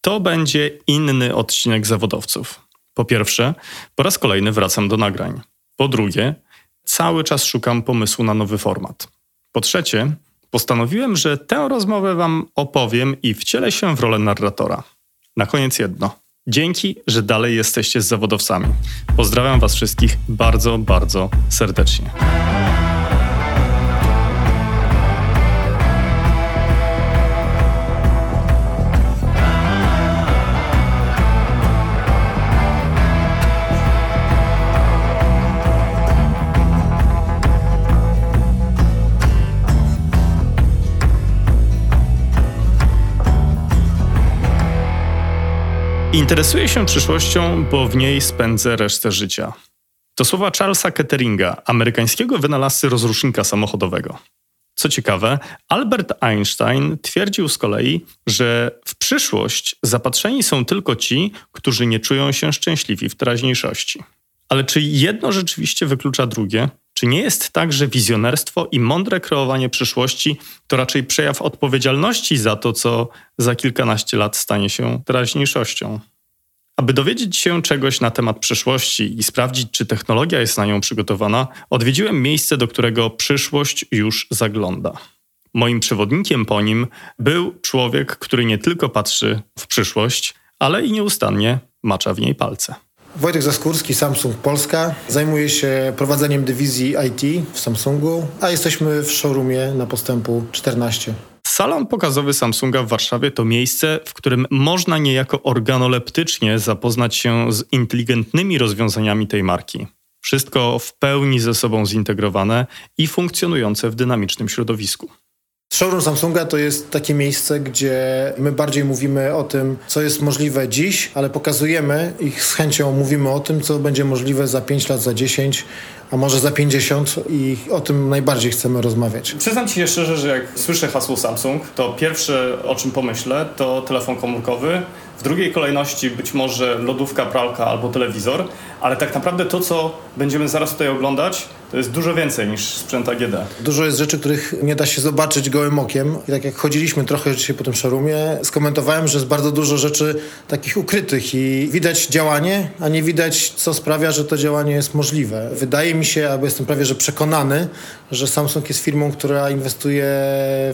To będzie inny odcinek zawodowców. Po pierwsze, po raz kolejny wracam do nagrań. Po drugie, cały czas szukam pomysłu na nowy format. Po trzecie, postanowiłem, że tę rozmowę Wam opowiem i wcielę się w rolę narratora. Na koniec jedno. Dzięki, że dalej jesteście z zawodowcami. Pozdrawiam Was wszystkich bardzo, bardzo serdecznie. Interesuję się przyszłością, bo w niej spędzę resztę życia. To słowa Charlesa Ketteringa, amerykańskiego wynalazcy rozrusznika samochodowego. Co ciekawe, Albert Einstein twierdził z kolei, że w przyszłość zapatrzeni są tylko ci, którzy nie czują się szczęśliwi w teraźniejszości. Ale czy jedno rzeczywiście wyklucza drugie? Czy nie jest tak, że wizjonerstwo i mądre kreowanie przyszłości to raczej przejaw odpowiedzialności za to, co za kilkanaście lat stanie się teraźniejszością? Aby dowiedzieć się czegoś na temat przyszłości i sprawdzić, czy technologia jest na nią przygotowana, odwiedziłem miejsce, do którego przyszłość już zagląda. Moim przewodnikiem po nim był człowiek, który nie tylko patrzy w przyszłość, ale i nieustannie macza w niej palce. Wojtek Zaskórski, Samsung Polska. Zajmuję się prowadzeniem dywizji IT w Samsungu, a jesteśmy w showroomie na postępu 14. Salon pokazowy Samsunga w Warszawie to miejsce, w którym można niejako organoleptycznie zapoznać się z inteligentnymi rozwiązaniami tej marki. Wszystko w pełni ze sobą zintegrowane i funkcjonujące w dynamicznym środowisku. Showroom Samsunga to jest takie miejsce, gdzie my bardziej mówimy o tym, co jest możliwe dziś, ale pokazujemy i z chęcią mówimy o tym, co będzie możliwe za 5 lat, za 10, a może za 50 i o tym najbardziej chcemy rozmawiać. Przyznam Ci szczerze, że jak słyszę hasło Samsung, to pierwsze o czym pomyślę to telefon komórkowy, w drugiej kolejności być może lodówka, pralka albo telewizor, ale tak naprawdę to, co będziemy zaraz tutaj oglądać, to jest dużo więcej niż sprzęt AGD. Dużo jest rzeczy, których nie da się zobaczyć gołym okiem. I tak jak chodziliśmy trochę dzisiaj po tym showroomie, skomentowałem, że jest bardzo dużo rzeczy takich ukrytych i widać działanie, a nie widać, co sprawia, że to działanie jest możliwe. Wydaje mi się, albo jestem prawie że przekonany, że Samsung jest firmą, która inwestuje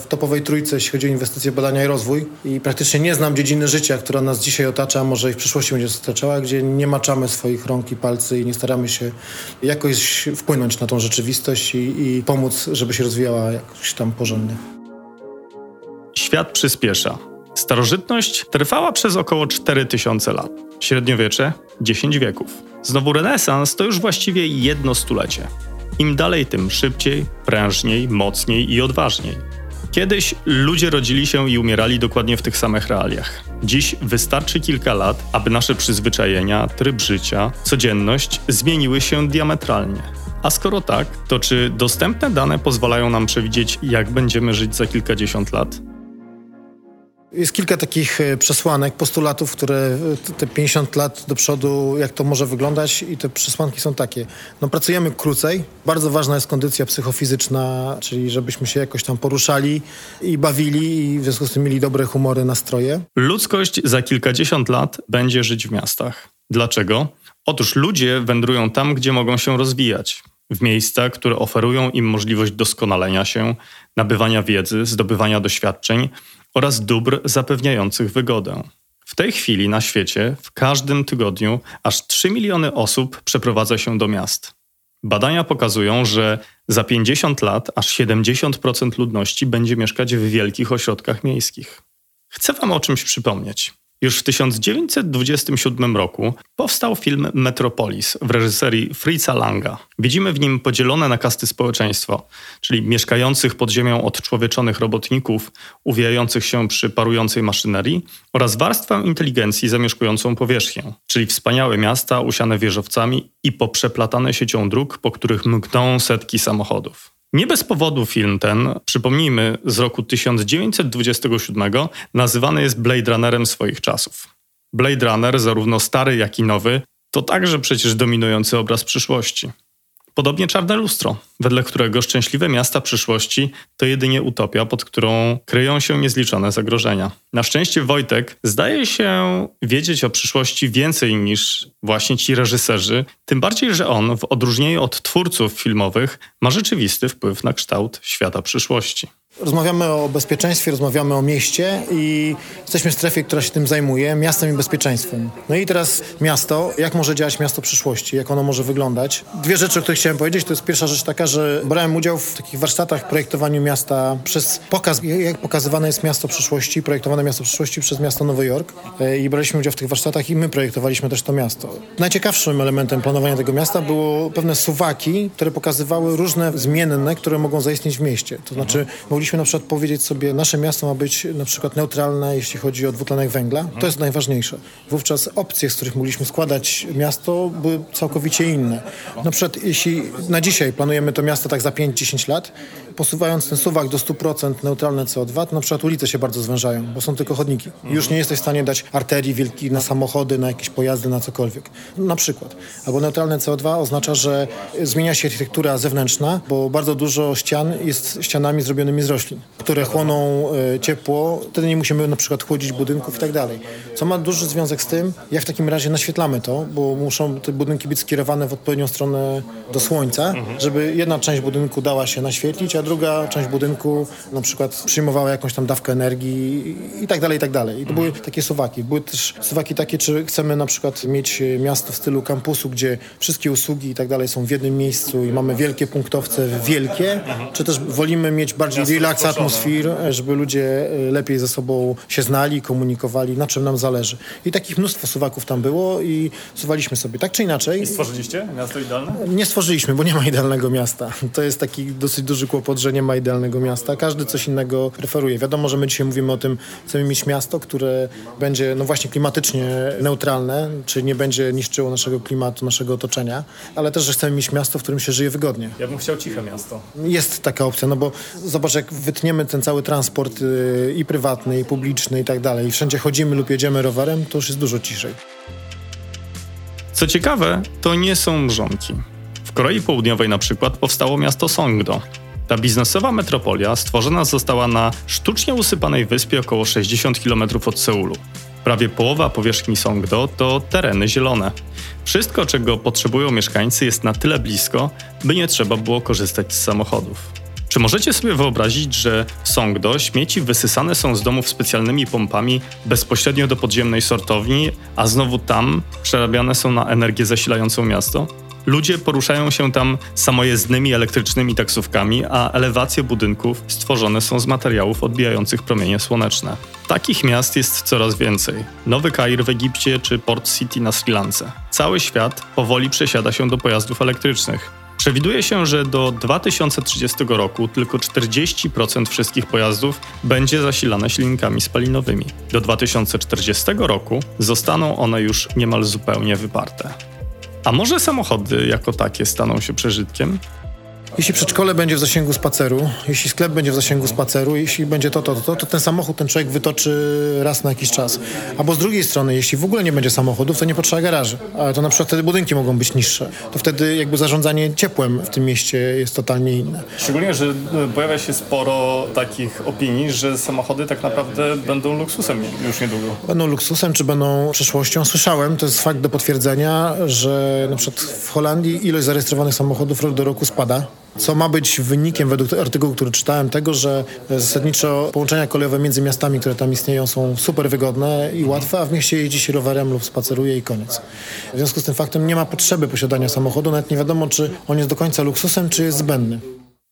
w topowej trójce, jeśli chodzi o inwestycje, badania i rozwój. I praktycznie nie znam dziedziny życia, która nas dzisiaj otacza, może i w przyszłości będzie otaczała, gdzie nie maczamy swoich rąk i palcy i nie staramy się jakoś wpłynąć na tą rzeczywistość i, i pomóc, żeby się rozwijała jakoś tam porządnie. Świat przyspiesza. Starożytność trwała przez około 4000 lat. Średniowiecze 10 wieków. Znowu renesans to już właściwie jedno stulecie. Im dalej, tym szybciej, prężniej, mocniej i odważniej. Kiedyś ludzie rodzili się i umierali dokładnie w tych samych realiach. Dziś wystarczy kilka lat, aby nasze przyzwyczajenia, tryb życia, codzienność zmieniły się diametralnie. A skoro tak, to czy dostępne dane pozwalają nam przewidzieć, jak będziemy żyć za kilkadziesiąt lat? Jest kilka takich e, przesłanek, postulatów, które e, te 50 lat do przodu, jak to może wyglądać i te przesłanki są takie. No pracujemy krócej, bardzo ważna jest kondycja psychofizyczna, czyli żebyśmy się jakoś tam poruszali i bawili i w związku z tym mieli dobre humory, nastroje. Ludzkość za kilkadziesiąt lat będzie żyć w miastach. Dlaczego? Otóż ludzie wędrują tam, gdzie mogą się rozwijać. W miejsca, które oferują im możliwość doskonalenia się, nabywania wiedzy, zdobywania doświadczeń oraz dóbr zapewniających wygodę. W tej chwili na świecie w każdym tygodniu aż 3 miliony osób przeprowadza się do miast. Badania pokazują, że za 50 lat aż 70% ludności będzie mieszkać w wielkich ośrodkach miejskich. Chcę Wam o czymś przypomnieć. Już w 1927 roku powstał film Metropolis w reżyserii Fritza Langa. Widzimy w nim podzielone na kasty społeczeństwo, czyli mieszkających pod ziemią odczłowieczonych robotników, uwijających się przy parującej maszynerii oraz warstwę inteligencji zamieszkującą powierzchnię, czyli wspaniałe miasta usiane wieżowcami i poprzeplatane siecią dróg, po których mkną setki samochodów. Nie bez powodu film ten, przypomnijmy, z roku 1927 nazywany jest Blade Runnerem swoich czasów. Blade Runner, zarówno stary, jak i nowy, to także przecież dominujący obraz przyszłości. Podobnie czarne lustro, wedle którego szczęśliwe miasta przyszłości to jedynie utopia, pod którą kryją się niezliczone zagrożenia. Na szczęście Wojtek zdaje się wiedzieć o przyszłości więcej niż właśnie ci reżyserzy, tym bardziej, że on, w odróżnieniu od twórców filmowych, ma rzeczywisty wpływ na kształt świata przyszłości. Rozmawiamy o bezpieczeństwie, rozmawiamy o mieście i jesteśmy w strefie, która się tym zajmuje, miastem i bezpieczeństwem. No i teraz miasto, jak może działać miasto przyszłości, jak ono może wyglądać. Dwie rzeczy, o których chciałem powiedzieć, to jest pierwsza rzecz taka, że brałem udział w takich warsztatach projektowaniu miasta przez pokaz, jak pokazywane jest miasto przyszłości, projektowane miasto przyszłości przez miasto Nowy Jork e, i braliśmy udział w tych warsztatach i my projektowaliśmy też to miasto. Najciekawszym elementem planowania tego miasta było pewne suwaki, które pokazywały różne zmienne, które mogą zaistnieć w mieście. To znaczy, mogli mogliśmy na przykład powiedzieć sobie, nasze miasto ma być na przykład neutralne, jeśli chodzi o dwutlenek węgla. To jest najważniejsze. Wówczas opcje, z których mogliśmy składać miasto, były całkowicie inne. Na przykład jeśli na dzisiaj planujemy to miasto tak za 5-10 lat, posuwając ten suwak do 100% neutralne CO2, to na przykład ulice się bardzo zwężają, bo są tylko chodniki. Już nie jesteś w stanie dać arterii wielkich na samochody, na jakieś pojazdy, na cokolwiek. Na przykład. Albo neutralne CO2 oznacza, że zmienia się architektura zewnętrzna, bo bardzo dużo ścian jest ścianami zrobionymi z roślin, które chłoną e, ciepło. Wtedy nie musimy na przykład chłodzić budynków i tak dalej. Co ma duży związek z tym, jak w takim razie naświetlamy to, bo muszą te budynki być skierowane w odpowiednią stronę do słońca, żeby jedna część budynku dała się naświetlić, a druga część budynku na przykład przyjmowała jakąś tam dawkę energii i tak dalej, i tak dalej. I to były takie suwaki. Były też suwaki takie, czy chcemy na przykład mieć miasto w stylu kampusu, gdzie wszystkie usługi i tak dalej są w jednym miejscu i mamy wielkie punktowce, wielkie, czy też wolimy mieć bardziej relaks atmosfer, żeby ludzie e, lepiej ze sobą się znali, komunikowali, na czym nam zależy. I takich mnóstwo suwaków tam było i suwaliśmy sobie tak czy inaczej. I stworzyliście miasto idealne? Nie stworzyliśmy, bo nie ma idealnego miasta. To jest taki dosyć duży kłopot że nie ma idealnego miasta. Każdy coś innego preferuje. Wiadomo, że my dzisiaj mówimy o tym, chcemy mieć miasto, które będzie no właśnie klimatycznie neutralne, czyli nie będzie niszczyło naszego klimatu, naszego otoczenia, ale też, że chcemy mieć miasto, w którym się żyje wygodnie. Ja bym chciał ciche miasto. Jest taka opcja, no bo zobacz, jak wytniemy ten cały transport y, i prywatny, i publiczny i tak dalej, i wszędzie chodzimy lub jedziemy rowerem, to już jest dużo ciszej. Co ciekawe, to nie są mrzonki. W Korei Południowej na przykład powstało miasto Songdo, ta biznesowa metropolia stworzona została na sztucznie usypanej wyspie około 60 km od Seulu. Prawie połowa powierzchni Songdo to tereny zielone. Wszystko, czego potrzebują mieszkańcy, jest na tyle blisko, by nie trzeba było korzystać z samochodów. Czy możecie sobie wyobrazić, że w Songdo śmieci wysysane są z domów specjalnymi pompami bezpośrednio do podziemnej sortowni, a znowu tam przerabiane są na energię zasilającą miasto? Ludzie poruszają się tam samojezdnymi elektrycznymi taksówkami, a elewacje budynków stworzone są z materiałów odbijających promienie słoneczne. Takich miast jest coraz więcej. Nowy Kair w Egipcie czy Port City na Sri Lance. Cały świat powoli przesiada się do pojazdów elektrycznych. Przewiduje się, że do 2030 roku tylko 40% wszystkich pojazdów będzie zasilane silnikami spalinowymi. Do 2040 roku zostaną one już niemal zupełnie wyparte. A może samochody jako takie staną się przeżytkiem? Jeśli przedszkole będzie w zasięgu spaceru, jeśli sklep będzie w zasięgu spaceru, jeśli będzie to, to, to, to ten samochód ten człowiek wytoczy raz na jakiś czas. Albo z drugiej strony, jeśli w ogóle nie będzie samochodów, to nie potrzeba garaży. Ale to na przykład wtedy budynki mogą być niższe. To wtedy jakby zarządzanie ciepłem w tym mieście jest totalnie inne. Szczególnie, że e, pojawia się sporo takich opinii, że samochody tak naprawdę będą luksusem już niedługo. Będą luksusem, czy będą przyszłością. Słyszałem, to jest fakt do potwierdzenia, że na przykład w Holandii ilość zarejestrowanych samochodów rok do roku spada co ma być wynikiem według artykułu, który czytałem, tego, że zasadniczo połączenia kolejowe między miastami, które tam istnieją są super wygodne i łatwe, a w mieście jeździ się rowerem lub spaceruje i koniec. W związku z tym faktem nie ma potrzeby posiadania samochodu, nawet nie wiadomo, czy on jest do końca luksusem, czy jest zbędny.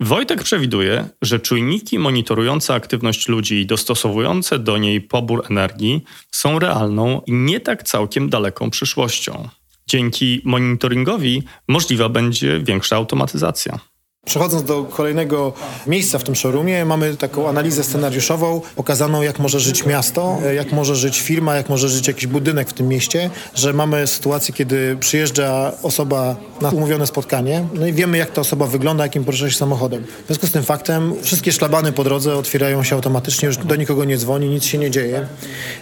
Wojtek przewiduje, że czujniki monitorujące aktywność ludzi i dostosowujące do niej pobór energii są realną i nie tak całkiem daleką przyszłością. Dzięki monitoringowi możliwa będzie większa automatyzacja. Przechodząc do kolejnego miejsca w tym showroomie, mamy taką analizę scenariuszową pokazaną, jak może żyć miasto, jak może żyć firma, jak może żyć jakiś budynek w tym mieście, że mamy sytuację, kiedy przyjeżdża osoba na umówione spotkanie, no i wiemy, jak ta osoba wygląda, jakim porusza się samochodem. W związku z tym faktem wszystkie szlabany po drodze otwierają się automatycznie, już do nikogo nie dzwoni, nic się nie dzieje.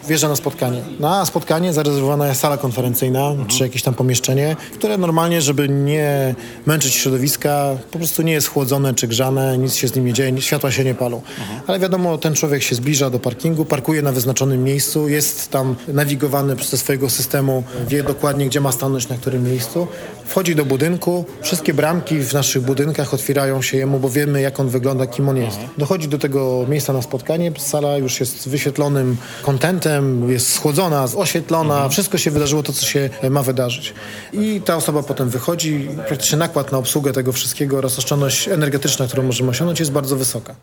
Wjeżdża na spotkanie. Na spotkanie zarezerwowana jest sala konferencyjna, czy jakieś tam pomieszczenie, które normalnie, żeby nie męczyć środowiska, po prostu nie nie jest chłodzone czy grzane, nic się z nim nie dzieje, światła się nie palą. Mhm. Ale wiadomo, ten człowiek się zbliża do parkingu, parkuje na wyznaczonym miejscu, jest tam nawigowany przez swojego systemu, wie dokładnie, gdzie ma stanąć, na którym miejscu. Wchodzi do budynku, wszystkie bramki w naszych budynkach otwierają się jemu, bo wiemy, jak on wygląda, kim on jest. Dochodzi do tego miejsca na spotkanie, sala już jest wyświetlonym kontentem, jest schłodzona, oświetlona, mhm. wszystko się wydarzyło to, co się ma wydarzyć. I ta osoba potem wychodzi, praktycznie nakład na obsługę tego wszystkiego oraz oszczędność energetyczna, którą możemy osiągnąć, jest bardzo wysoka.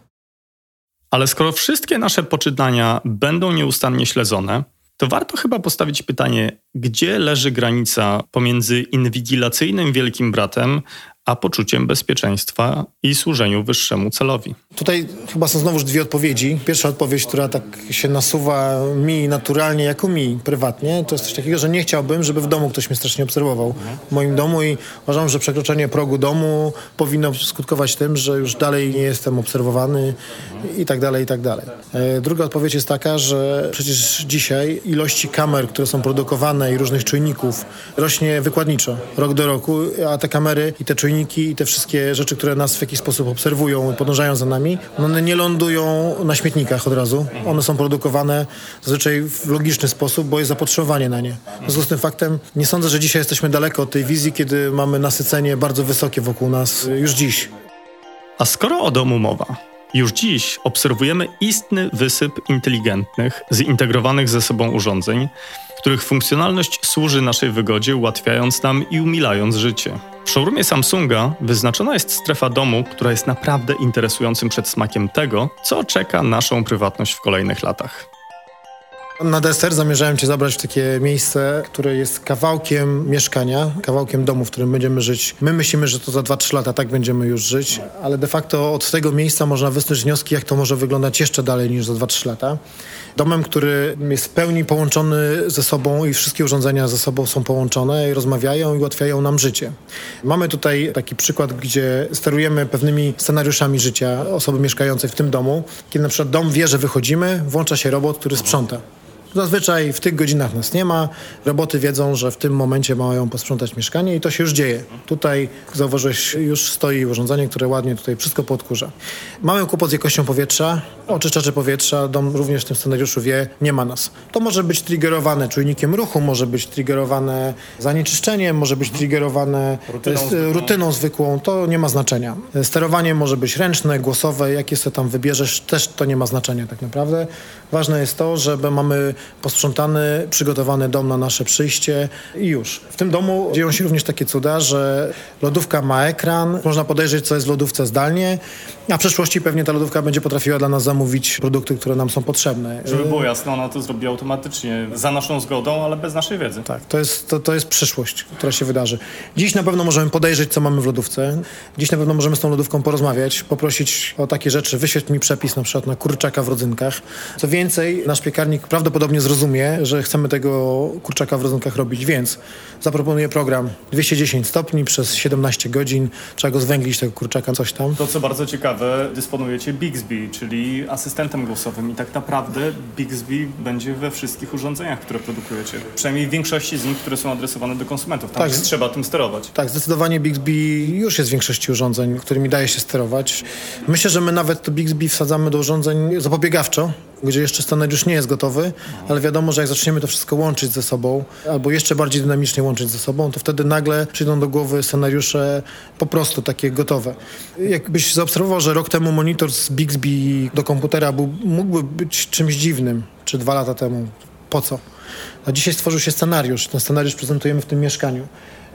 Ale skoro wszystkie nasze poczytania będą nieustannie śledzone, to warto chyba postawić pytanie, gdzie leży granica pomiędzy inwigilacyjnym wielkim bratem, a poczuciem bezpieczeństwa i służeniu wyższemu celowi. Tutaj chyba są znowuż dwie odpowiedzi. Pierwsza odpowiedź, która tak się nasuwa mi naturalnie, jako mi prywatnie, to jest coś takiego, że nie chciałbym, żeby w domu ktoś mnie strasznie obserwował. W moim domu i uważam, że przekroczenie progu domu powinno skutkować tym, że już dalej nie jestem obserwowany i tak dalej, i tak dalej. E, druga odpowiedź jest taka, że przecież dzisiaj ilości kamer, które są produkowane i różnych czujników rośnie wykładniczo, rok do roku, a te kamery i te czujniki i te wszystkie rzeczy, które nas w jakiś sposób obserwują i podążają za nami, one nie lądują na śmietnikach od razu. One są produkowane zazwyczaj w logiczny sposób, bo jest zapotrzebowanie na nie. W związku z tym faktem nie sądzę, że dzisiaj jesteśmy daleko od tej wizji, kiedy mamy nasycenie bardzo wysokie wokół nas już dziś. A skoro o domu mowa, już dziś obserwujemy istny wysyp inteligentnych, zintegrowanych ze sobą urządzeń, których funkcjonalność służy naszej wygodzie, ułatwiając nam i umilając życie. W showroomie Samsunga wyznaczona jest strefa domu, która jest naprawdę interesującym przedsmakiem tego, co czeka naszą prywatność w kolejnych latach. Na deser zamierzałem Cię zabrać w takie miejsce, które jest kawałkiem mieszkania, kawałkiem domu, w którym będziemy żyć. My myślimy, że to za 2-3 lata tak będziemy już żyć, ale de facto od tego miejsca można wysnuć wnioski, jak to może wyglądać jeszcze dalej niż za 2-3 lata. Domem, który jest w pełni połączony ze sobą i wszystkie urządzenia ze sobą są połączone i rozmawiają i ułatwiają nam życie. Mamy tutaj taki przykład, gdzie sterujemy pewnymi scenariuszami życia osoby mieszkającej w tym domu. Kiedy na przykład dom wie, że wychodzimy, włącza się robot, który sprząta. Zazwyczaj w tych godzinach nas nie ma. Roboty wiedzą, że w tym momencie mają posprzątać mieszkanie i to się już dzieje. Tutaj zauważyłeś, już stoi urządzenie, które ładnie tutaj wszystko podkurza. Mamy kłopot z jakością powietrza, oczyszczacze powietrza, dom również w tym scenariuszu wie, nie ma nas. To może być triggerowane czujnikiem ruchu, może być triggerowane zanieczyszczeniem, może być triggerowane rutyną, zwykłą. rutyną zwykłą, to nie ma znaczenia. Sterowanie może być ręczne, głosowe, jakie sobie tam wybierzesz, też to nie ma znaczenia tak naprawdę. Ważne jest to, żeby mamy posprzątany, przygotowany dom na nasze przyjście i już. W tym domu dzieją się również takie cuda, że lodówka ma ekran, można podejrzeć, co jest w lodówce zdalnie, a w przyszłości pewnie ta lodówka będzie potrafiła dla nas zamówić produkty, które nam są potrzebne. Żeby było jasne, ona to zrobi automatycznie, za naszą zgodą, ale bez naszej wiedzy. Tak, to jest, to, to jest przyszłość, która się wydarzy. Dziś na pewno możemy podejrzeć, co mamy w lodówce. Dziś na pewno możemy z tą lodówką porozmawiać, poprosić o takie rzeczy, wyświetl mi przepis na przykład na kurczaka w rodzynkach. Co więcej, nasz piekarnik prawdopodobnie zrozumie, że chcemy tego kurczaka w rodzynkach robić, więc zaproponuję program 210 stopni przez 17 godzin. Trzeba go zwęglić, tego kurczaka, coś tam. To, co bardzo ciekawe, dysponujecie Bixby, czyli asystentem głosowym i tak naprawdę Bixby będzie we wszystkich urządzeniach, które produkujecie. Przynajmniej w większości z nich, które są adresowane do konsumentów. Tam tak, trzeba tym sterować. Tak, zdecydowanie Bixby już jest w większości urządzeń, którymi daje się sterować. Myślę, że my nawet to Bixby wsadzamy do urządzeń zapobiegawczo, gdzie jeszcze scenariusz nie jest gotowy, ale wiadomo, że jak zaczniemy to wszystko łączyć ze sobą, albo jeszcze bardziej dynamicznie łączyć ze sobą, to wtedy nagle przyjdą do głowy scenariusze po prostu takie gotowe. Jakbyś zaobserwował, że rok temu monitor z Bixby do komputera był, mógłby być czymś dziwnym, czy dwa lata temu. Po co? A dzisiaj stworzył się scenariusz. Ten scenariusz prezentujemy w tym mieszkaniu,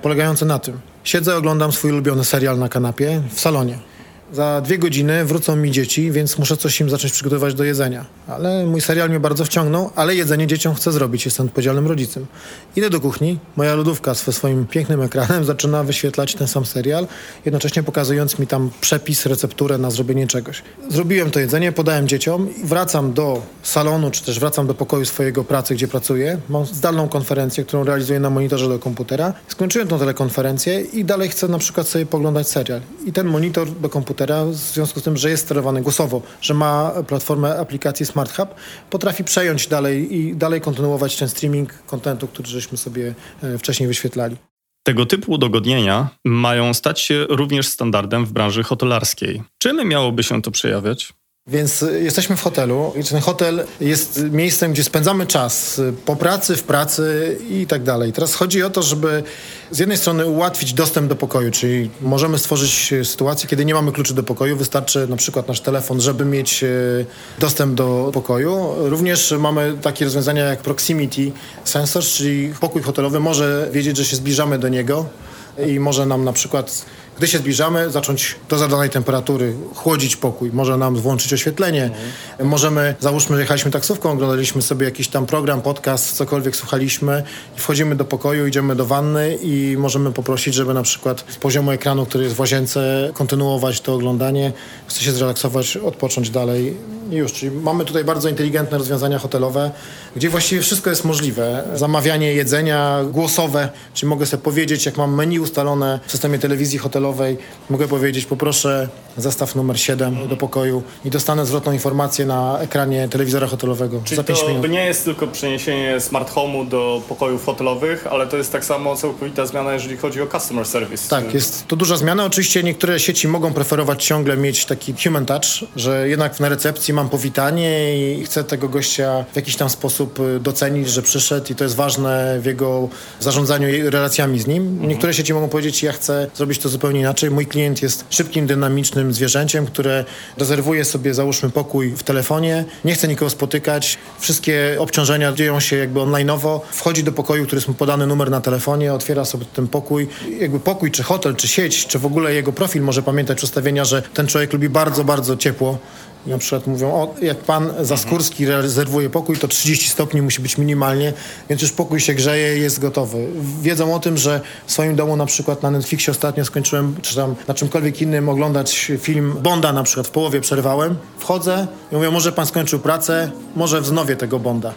polegający na tym. Siedzę, oglądam swój ulubiony serial na kanapie w salonie za dwie godziny wrócą mi dzieci, więc muszę coś im zacząć przygotowywać do jedzenia. Ale mój serial mnie bardzo wciągnął, ale jedzenie dzieciom chcę zrobić, jestem odpowiedzialnym rodzicem. Idę do kuchni, moja lodówka ze swoim pięknym ekranem zaczyna wyświetlać ten sam serial, jednocześnie pokazując mi tam przepis, recepturę na zrobienie czegoś. Zrobiłem to jedzenie, podałem dzieciom, wracam do salonu, czy też wracam do pokoju swojego pracy, gdzie pracuję. Mam zdalną konferencję, którą realizuję na monitorze do komputera. Skończyłem tą telekonferencję i dalej chcę na przykład sobie poglądać serial. I ten monitor do komputera, w związku z tym, że jest sterowany głosowo, że ma platformę aplikacji Smart Hub, potrafi przejąć dalej i dalej kontynuować ten streaming kontentu, który żeśmy sobie e, wcześniej wyświetlali. Tego typu udogodnienia mają stać się również standardem w branży hotelarskiej. Czym miałoby się to przejawiać? Więc y, jesteśmy w hotelu i ten hotel jest miejscem, gdzie spędzamy czas y, po pracy, w pracy i tak dalej. Teraz chodzi o to, żeby z jednej strony ułatwić dostęp do pokoju, czyli możemy stworzyć y, sytuację, kiedy nie mamy kluczy do pokoju, wystarczy na przykład nasz telefon, żeby mieć dostęp do pokoju. Również mamy takie rozwiązania jak proximity sensors, czyli pokój hotelowy może wiedzieć, że się zbliżamy do niego i może nam na przykład gdy się zbliżamy, zacząć do zadanej temperatury chłodzić pokój. Może nam włączyć oświetlenie. Mhm. Możemy, załóżmy, że jechaliśmy taksówką, oglądaliśmy sobie jakiś tam program, podcast, cokolwiek słuchaliśmy i wchodzimy do pokoju, idziemy do wanny i możemy poprosić, żeby na przykład z poziomu ekranu, który jest w łazience, kontynuować to oglądanie. Chce się zrelaksować, odpocząć dalej już. Czyli mamy tutaj bardzo inteligentne rozwiązania hotelowe, gdzie właściwie wszystko jest możliwe. Zamawianie jedzenia głosowe, czyli mogę sobie powiedzieć, jak mam menu ustalone w systemie telewizji hotelowej, mogę powiedzieć, poproszę zestaw numer 7 do pokoju i dostanę zwrotną informację na ekranie telewizora hotelowego Czyli za 5 to minut. nie jest tylko przeniesienie smart home'u do pokojów hotelowych, ale to jest tak samo całkowita zmiana, jeżeli chodzi o customer service. Tak, jest to duża zmiana. Oczywiście niektóre sieci mogą preferować ciągle mieć taki human touch, że jednak na recepcji mam powitanie i chcę tego gościa w jakiś tam sposób y, docenić, że przyszedł i to jest ważne w jego zarządzaniu relacjami z nim. Mhm. Niektóre sieci mogą powiedzieć, ja chcę zrobić to zupełnie inaczej. Mój klient jest szybkim, dynamicznym zwierzęciem, które rezerwuje sobie, załóżmy, pokój w telefonie, nie chce nikogo spotykać, wszystkie obciążenia dzieją się jakby online'owo, wchodzi do pokoju, który jest mu podany numer na telefonie, otwiera sobie ten pokój. Jakby pokój, czy hotel, czy sieć, czy w ogóle jego profil może pamiętać ustawienia, że ten człowiek lubi bardzo, bardzo ciepło na przykład mówią, o, jak pan Zaskórski rezerwuje pokój, to 30 stopni musi być minimalnie, więc już pokój się grzeje i jest gotowy. Wiedzą o tym, że w swoim domu na przykład na Netflixie ostatnio skończyłem, czy tam na czymkolwiek innym oglądać film Bonda na przykład, w połowie przerwałem, wchodzę i mówię, może pan skończył pracę, może wznowię tego Bonda.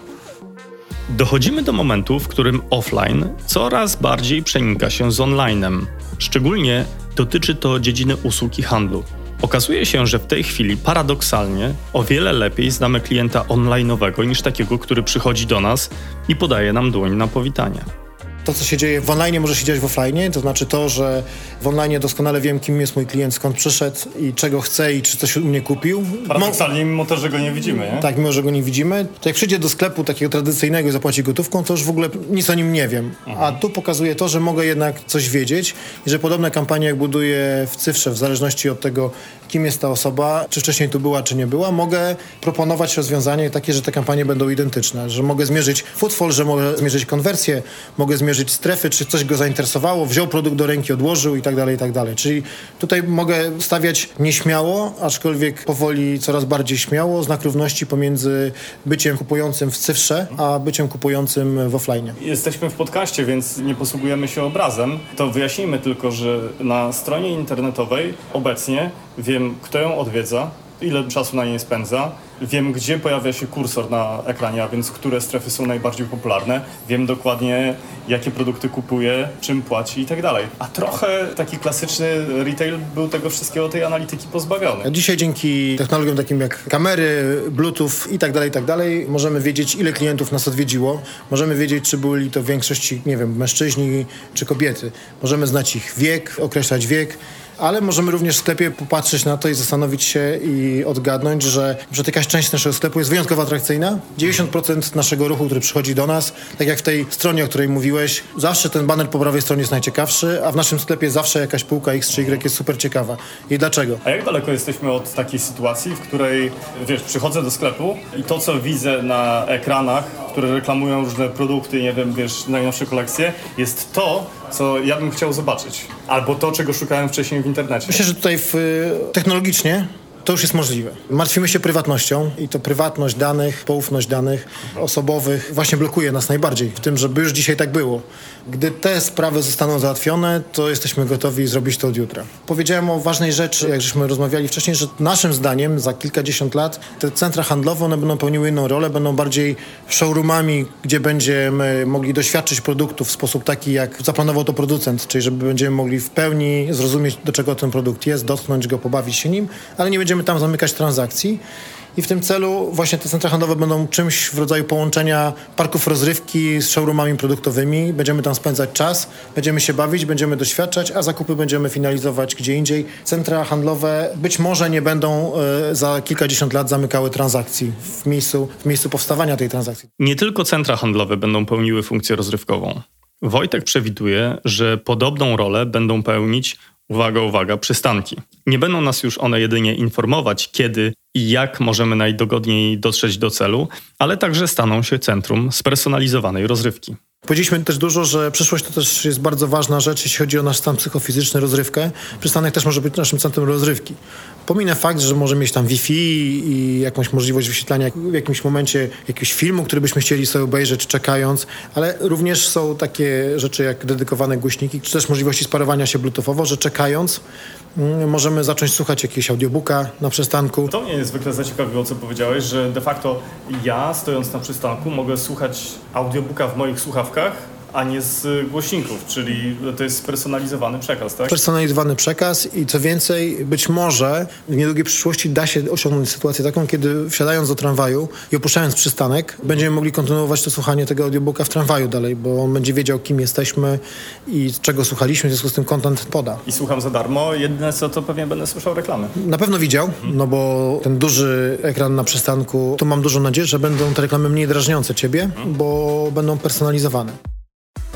Dochodzimy do momentu, w którym offline coraz bardziej przenika się z onlinem. Szczególnie dotyczy to dziedziny usług i handlu. Okazuje się, że w tej chwili paradoksalnie o wiele lepiej znamy klienta online'owego niż takiego, który przychodzi do nas i podaje nam dłoń na powitanie to, co się dzieje w online, może się dziać w offline. To znaczy to, że w online doskonale wiem, kim jest mój klient, skąd przyszedł i czego chce i czy coś u mnie kupił. Paradoksalnie, mimo to, że go nie widzimy, nie? Tak, mimo, że go nie widzimy. To jak przyjdzie do sklepu takiego tradycyjnego i zapłaci gotówką, to już w ogóle nic o nim nie wiem. Mhm. A tu pokazuje to, że mogę jednak coś wiedzieć i że podobne kampanie, jak buduję w cyfrze, w zależności od tego, kim jest ta osoba, czy wcześniej tu była, czy nie była, mogę proponować rozwiązanie takie, że te kampanie będą identyczne, że mogę zmierzyć footfall, że mogę zmierzyć konwersję, mogę zmierzyć strefy, czy coś go zainteresowało, wziął produkt do ręki, odłożył i tak dalej, i tak dalej. Czyli tutaj mogę stawiać nieśmiało, aczkolwiek powoli coraz bardziej śmiało, znak równości pomiędzy byciem kupującym w cyfrze, a byciem kupującym w offline. Jesteśmy w podcaście, więc nie posługujemy się obrazem. To wyjaśnijmy tylko, że na stronie internetowej obecnie wiem, kto ją odwiedza, ile czasu na niej spędza, wiem, gdzie pojawia się kursor na ekranie, a więc które strefy są najbardziej popularne, wiem dokładnie, jakie produkty kupuje, czym płaci i tak dalej. A trochę taki klasyczny retail był tego wszystkiego, tej analityki pozbawiony. A dzisiaj dzięki technologiom takim jak kamery, bluetooth i tak dalej, i tak dalej, możemy wiedzieć, ile klientów nas odwiedziło, możemy wiedzieć, czy byli to w większości, nie wiem, mężczyźni czy kobiety. Możemy znać ich wiek, określać wiek, ale możemy również w sklepie popatrzeć na to i zastanowić się i odgadnąć, że, że jakaś część naszego sklepu jest wyjątkowo atrakcyjna. 90% naszego ruchu, który przychodzi do nas, tak jak w tej stronie, o której mówiłeś, zawsze ten banner po prawej stronie jest najciekawszy, a w naszym sklepie zawsze jakaś półka X czy Y jest super ciekawa. I dlaczego? A jak daleko jesteśmy od takiej sytuacji, w której, wiesz, przychodzę do sklepu i to, co widzę na ekranach które reklamują różne produkty, nie wiem, wiesz, najnowsze kolekcje, jest to, co ja bym chciał zobaczyć. Albo to, czego szukałem wcześniej w internecie. Myślę, że tutaj w, technologicznie to już jest możliwe. Martwimy się prywatnością i to prywatność danych, poufność danych osobowych właśnie blokuje nas najbardziej w tym, żeby już dzisiaj tak było. Gdy te sprawy zostaną załatwione, to jesteśmy gotowi zrobić to od jutra. Powiedziałem o ważnej rzeczy, jak żeśmy rozmawiali wcześniej, że naszym zdaniem za kilkadziesiąt lat te centra handlowe one będą pełniły inną rolę, będą bardziej showroomami, gdzie będziemy mogli doświadczyć produktów w sposób taki, jak zaplanował to producent, czyli żeby będziemy mogli w pełni zrozumieć, do czego ten produkt jest, dotknąć go, pobawić się nim, ale nie będziemy będziemy tam zamykać transakcji. I w tym celu właśnie te centra handlowe będą czymś w rodzaju połączenia parków rozrywki z showroomami produktowymi. Będziemy tam spędzać czas, będziemy się bawić, będziemy doświadczać, a zakupy będziemy finalizować gdzie indziej. Centra handlowe być może nie będą y, za kilkadziesiąt lat zamykały transakcji w miejscu, w miejscu powstawania tej transakcji. Nie tylko centra handlowe będą pełniły funkcję rozrywkową. Wojtek przewiduje, że podobną rolę będą pełnić uwaga, uwaga, przystanki. Nie będą nas już one jedynie informować, kiedy i jak możemy najdogodniej dotrzeć do celu, ale także staną się centrum spersonalizowanej rozrywki. Powiedzieliśmy też dużo, że przyszłość to też jest bardzo ważna rzecz, jeśli chodzi o nasz stan psychofizyczny, rozrywkę. Przystanek też może być naszym centrum rozrywki. Pominę fakt, że może mieć tam Wi-Fi i jakąś możliwość wyświetlania w jakimś momencie jakiegoś filmu, który byśmy chcieli sobie obejrzeć czekając, ale również są takie rzeczy jak dedykowane głośniki, czy też możliwości sparowania się bluetoothowo, że czekając możemy zacząć słuchać jakiegoś audiobooka na przystanku. To mnie niezwykle zaciekawiło, co powiedziałeś, że de facto ja stojąc na przystanku mogę słuchać audiobooka w moich słuchawkach a nie z głośników, czyli to jest spersonalizowany przekaz, tak? Personalizowany przekaz i co więcej, być może w niedługiej przyszłości da się osiągnąć sytuację taką, kiedy wsiadając do tramwaju i opuszczając przystanek, będziemy mogli kontynuować to słuchanie tego audiobooka w tramwaju dalej, bo on będzie wiedział, kim jesteśmy i czego słuchaliśmy, w związku z tym content poda. I słucham za darmo, jedyne co to pewnie będę słyszał reklamy. Na pewno widział, no bo ten duży ekran na przystanku, to mam dużą nadzieję, że będą te reklamy mniej drażniące ciebie, bo będą personalizowane.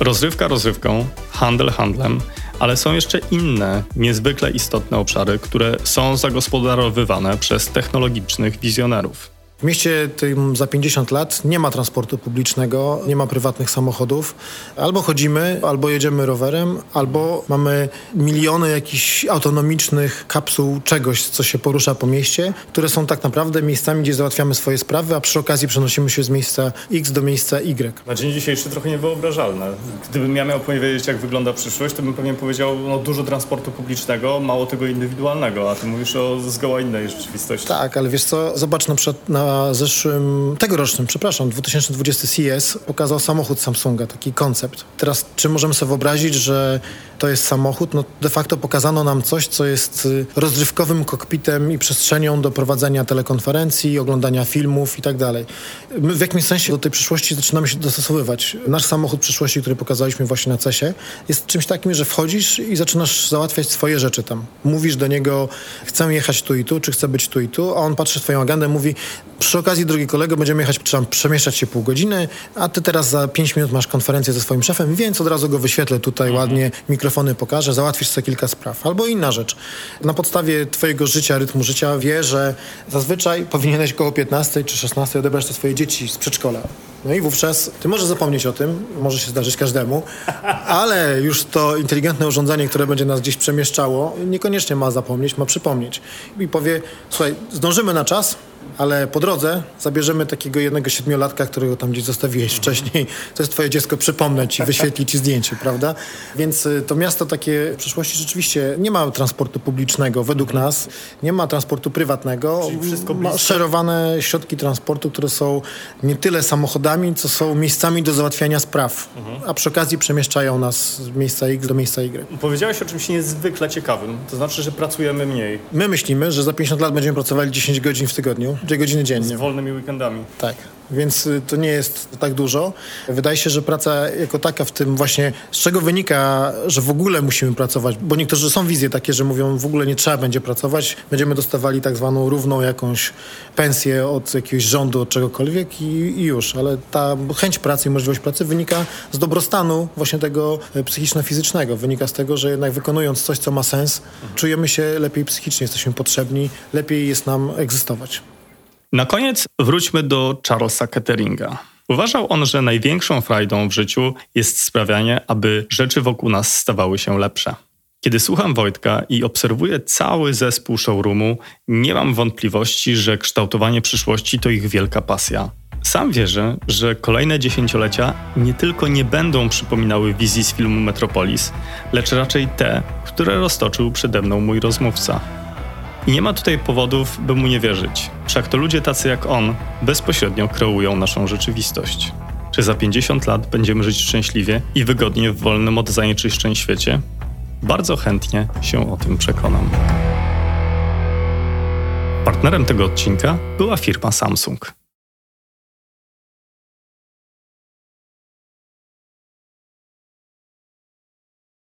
Rozrywka rozrywką, handel handlem, ale są jeszcze inne niezwykle istotne obszary, które są zagospodarowywane przez technologicznych wizjonerów. W mieście tym za 50 lat nie ma transportu publicznego, nie ma prywatnych samochodów. Albo chodzimy, albo jedziemy rowerem, albo mamy miliony jakichś autonomicznych kapsuł czegoś, co się porusza po mieście, które są tak naprawdę miejscami, gdzie załatwiamy swoje sprawy, a przy okazji przenosimy się z miejsca X do miejsca Y. Na dzień dzisiejszy trochę niewyobrażalne. Gdybym ja miał powiedzieć, jak wygląda przyszłość, to bym pewnie powiedział no, dużo transportu publicznego, mało tego indywidualnego, a ty mówisz o zgoła innej rzeczywistości. Tak, ale wiesz co, zobacz na przykład na zeszłym, tegorocznym, przepraszam, 2020 CES pokazał samochód Samsunga, taki koncept. Teraz, czy możemy sobie wyobrazić, że to jest samochód? No de facto pokazano nam coś, co jest y, rozrywkowym kokpitem i przestrzenią do prowadzenia telekonferencji, oglądania filmów i tak dalej. My w jakimś sensie do tej przyszłości zaczynamy się dostosowywać. Nasz samochód przyszłości, który pokazaliśmy właśnie na CESie, jest czymś takim, że wchodzisz i zaczynasz załatwiać swoje rzeczy tam. Mówisz do niego, chcę jechać tu i tu, czy chcę być tu i tu, a on patrzy w twoją agendę, mówi, przy okazji, drogi kolego, będziemy jechać, tam przemieszczać się pół godziny, a ty teraz za pięć minut masz konferencję ze swoim szefem, więc od razu go wyświetlę tutaj mhm. ładnie, mikrofony pokażę, załatwisz sobie kilka spraw. Albo inna rzecz. Na podstawie twojego życia, rytmu życia wie, że zazwyczaj powinieneś koło 15 czy 16 odebrać te swoje dzieci z przedszkola. No i wówczas ty możesz zapomnieć o tym, może się zdarzyć każdemu, ale już to inteligentne urządzenie, które będzie nas gdzieś przemieszczało, niekoniecznie ma zapomnieć, ma przypomnieć. I powie, słuchaj, zdążymy na czas, ale po drodze zabierzemy takiego jednego siedmiolatka, którego tam gdzieś zostawiłeś wcześniej. To jest twoje dziecko, przypomnę ci, wyświetli ci zdjęcie, prawda? Więc y, to miasto takie w przyszłości rzeczywiście nie ma transportu publicznego według nas, nie ma transportu prywatnego. Ma szerowane środki transportu, które są nie tyle samochodami, co są miejscami do załatwiania spraw, mhm. a przy okazji przemieszczają nas z miejsca X do miejsca Y. Powiedziałeś o czymś niezwykle ciekawym, to znaczy, że pracujemy mniej. My myślimy, że za 50 lat będziemy pracowali 10 godzin w tygodniu, dwie godziny dziennie. Z wolnymi weekendami. Tak więc y, to nie jest tak dużo. Wydaje się, że praca jako taka w tym właśnie, z czego wynika, że w ogóle musimy pracować, bo niektórzy są wizje takie, że mówią w ogóle nie trzeba będzie pracować, będziemy dostawali tak zwaną równą jakąś pensję od jakiegoś rządu, od czegokolwiek i, i już, ale ta chęć pracy i możliwość pracy wynika z dobrostanu właśnie tego e, psychiczno-fizycznego, wynika z tego, że jednak wykonując coś, co ma sens, czujemy się lepiej psychicznie, jesteśmy potrzebni, lepiej jest nam egzystować. Na koniec wróćmy do Charlesa Ketteringa. Uważał on, że największą frajdą w życiu jest sprawianie, aby rzeczy wokół nas stawały się lepsze. Kiedy słucham Wojtka i obserwuję cały zespół showroomu, nie mam wątpliwości, że kształtowanie przyszłości to ich wielka pasja. Sam wierzę, że kolejne dziesięciolecia nie tylko nie będą przypominały wizji z filmu Metropolis, lecz raczej te, które roztoczył przede mną mój rozmówca. I nie ma tutaj powodów, by mu nie wierzyć. Wszak to ludzie tacy jak on bezpośrednio kreują naszą rzeczywistość. Czy za 50 lat będziemy żyć szczęśliwie i wygodnie w wolnym od zanieczyszczeń świecie? Bardzo chętnie się o tym przekonam. Partnerem tego odcinka była firma Samsung.